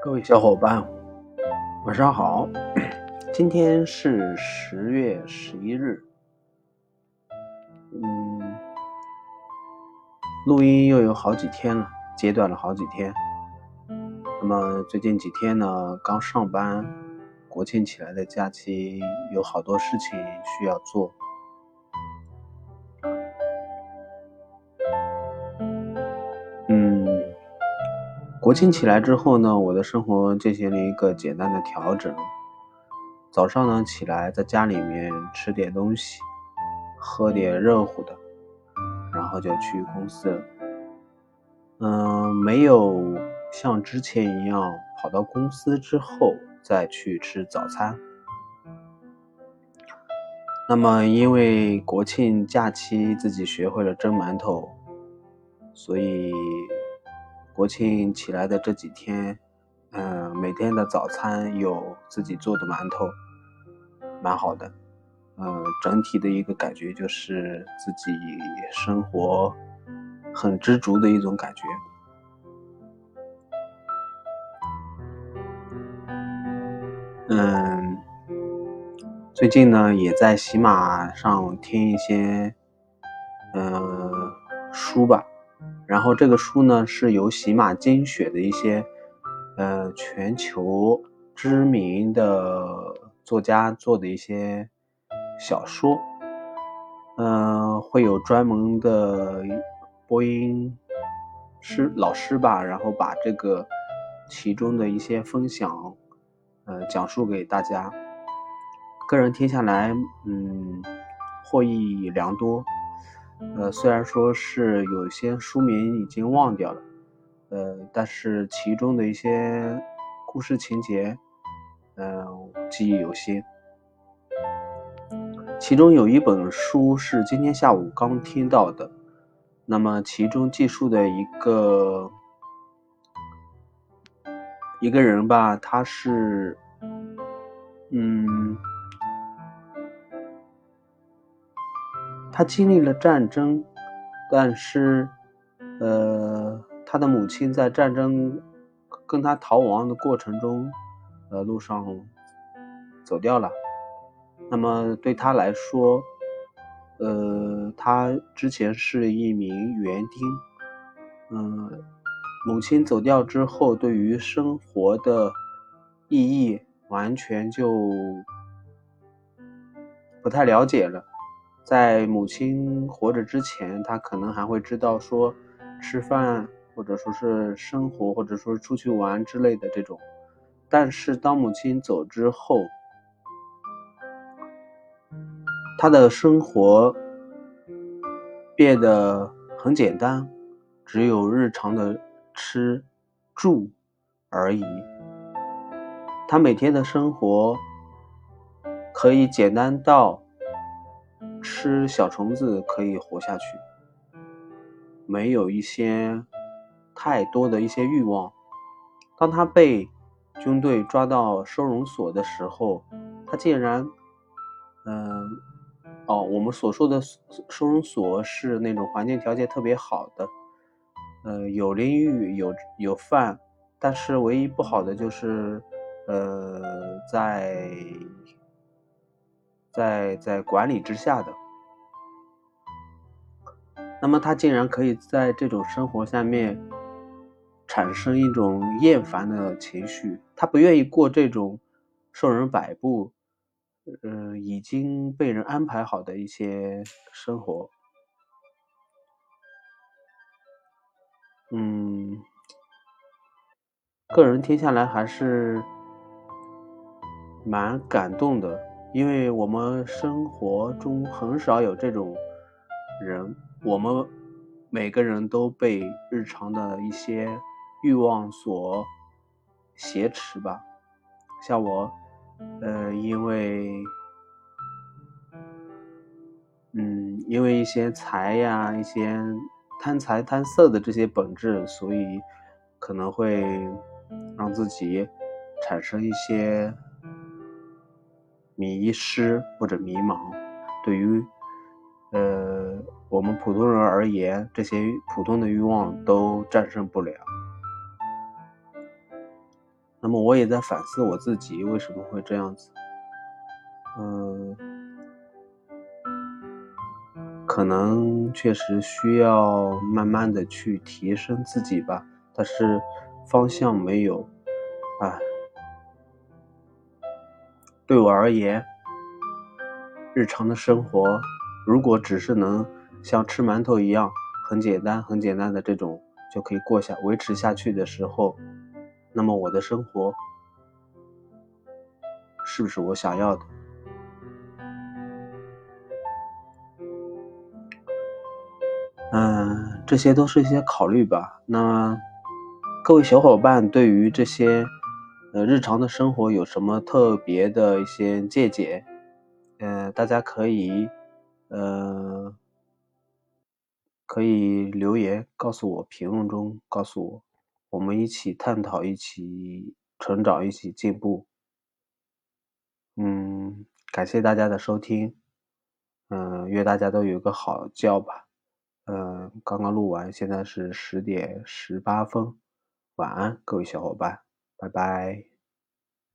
各位小伙伴，晚上好。今天是十月十一日，嗯，录音又有好几天了，截断了好几天。那么最近几天呢，刚上班，国庆起来的假期有好多事情需要做。国庆起来之后呢，我的生活进行了一个简单的调整。早上呢起来，在家里面吃点东西，喝点热乎的，然后就去公司了。嗯，没有像之前一样跑到公司之后再去吃早餐。那么，因为国庆假期自己学会了蒸馒头，所以。国庆起来的这几天，嗯，每天的早餐有自己做的馒头，蛮好的。嗯，整体的一个感觉就是自己生活很知足的一种感觉。嗯，最近呢也在喜马上听一些嗯书吧。然后这个书呢是由喜马精选的一些，呃，全球知名的作家做的一些小说，嗯，会有专门的播音师老师吧，然后把这个其中的一些分享，呃，讲述给大家。个人听下来，嗯，获益良多。呃，虽然说是有些书名已经忘掉了，呃，但是其中的一些故事情节，嗯，记忆犹新。其中有一本书是今天下午刚听到的，那么其中记述的一个一个人吧，他是，嗯。他经历了战争，但是，呃，他的母亲在战争跟他逃亡的过程中，呃，路上走掉了。那么对他来说，呃，他之前是一名园丁，嗯，母亲走掉之后，对于生活的意义完全就不太了解了。在母亲活着之前，他可能还会知道说吃饭，或者说是生活，或者说出去玩之类的这种。但是当母亲走之后，他的生活变得很简单，只有日常的吃住而已。他每天的生活可以简单到。吃小虫子可以活下去，没有一些太多的一些欲望。当他被军队抓到收容所的时候，他竟然，嗯，哦，我们所说的收容所是那种环境条件特别好的，呃，有淋浴，有有饭，但是唯一不好的就是，呃，在。在在管理之下的，那么他竟然可以在这种生活下面产生一种厌烦的情绪，他不愿意过这种受人摆布，嗯，已经被人安排好的一些生活，嗯，个人听下来还是蛮感动的。因为我们生活中很少有这种人，我们每个人都被日常的一些欲望所挟持吧。像我，呃，因为，嗯，因为一些财呀、一些贪财贪色的这些本质，所以可能会让自己产生一些。迷失或者迷茫，对于呃我们普通人而言，这些普通的欲望都战胜不了。那么我也在反思我自己为什么会这样子。嗯，可能确实需要慢慢的去提升自己吧，但是方向没有啊。对我而言，日常的生活如果只是能像吃馒头一样很简单、很简单的这种就可以过下、维持下去的时候，那么我的生活是不是我想要的？嗯，这些都是一些考虑吧。那各位小伙伴对于这些呃日常的生活有什么特别的一些见解？呃，大家可以呃可以留言告诉我，评论中告诉我，我们一起探讨，一起成长，一起进步。嗯，感谢大家的收听。嗯，愿大家都有个好觉吧。嗯，刚刚录完，现在是十点十八分，晚安，各位小伙伴，拜拜。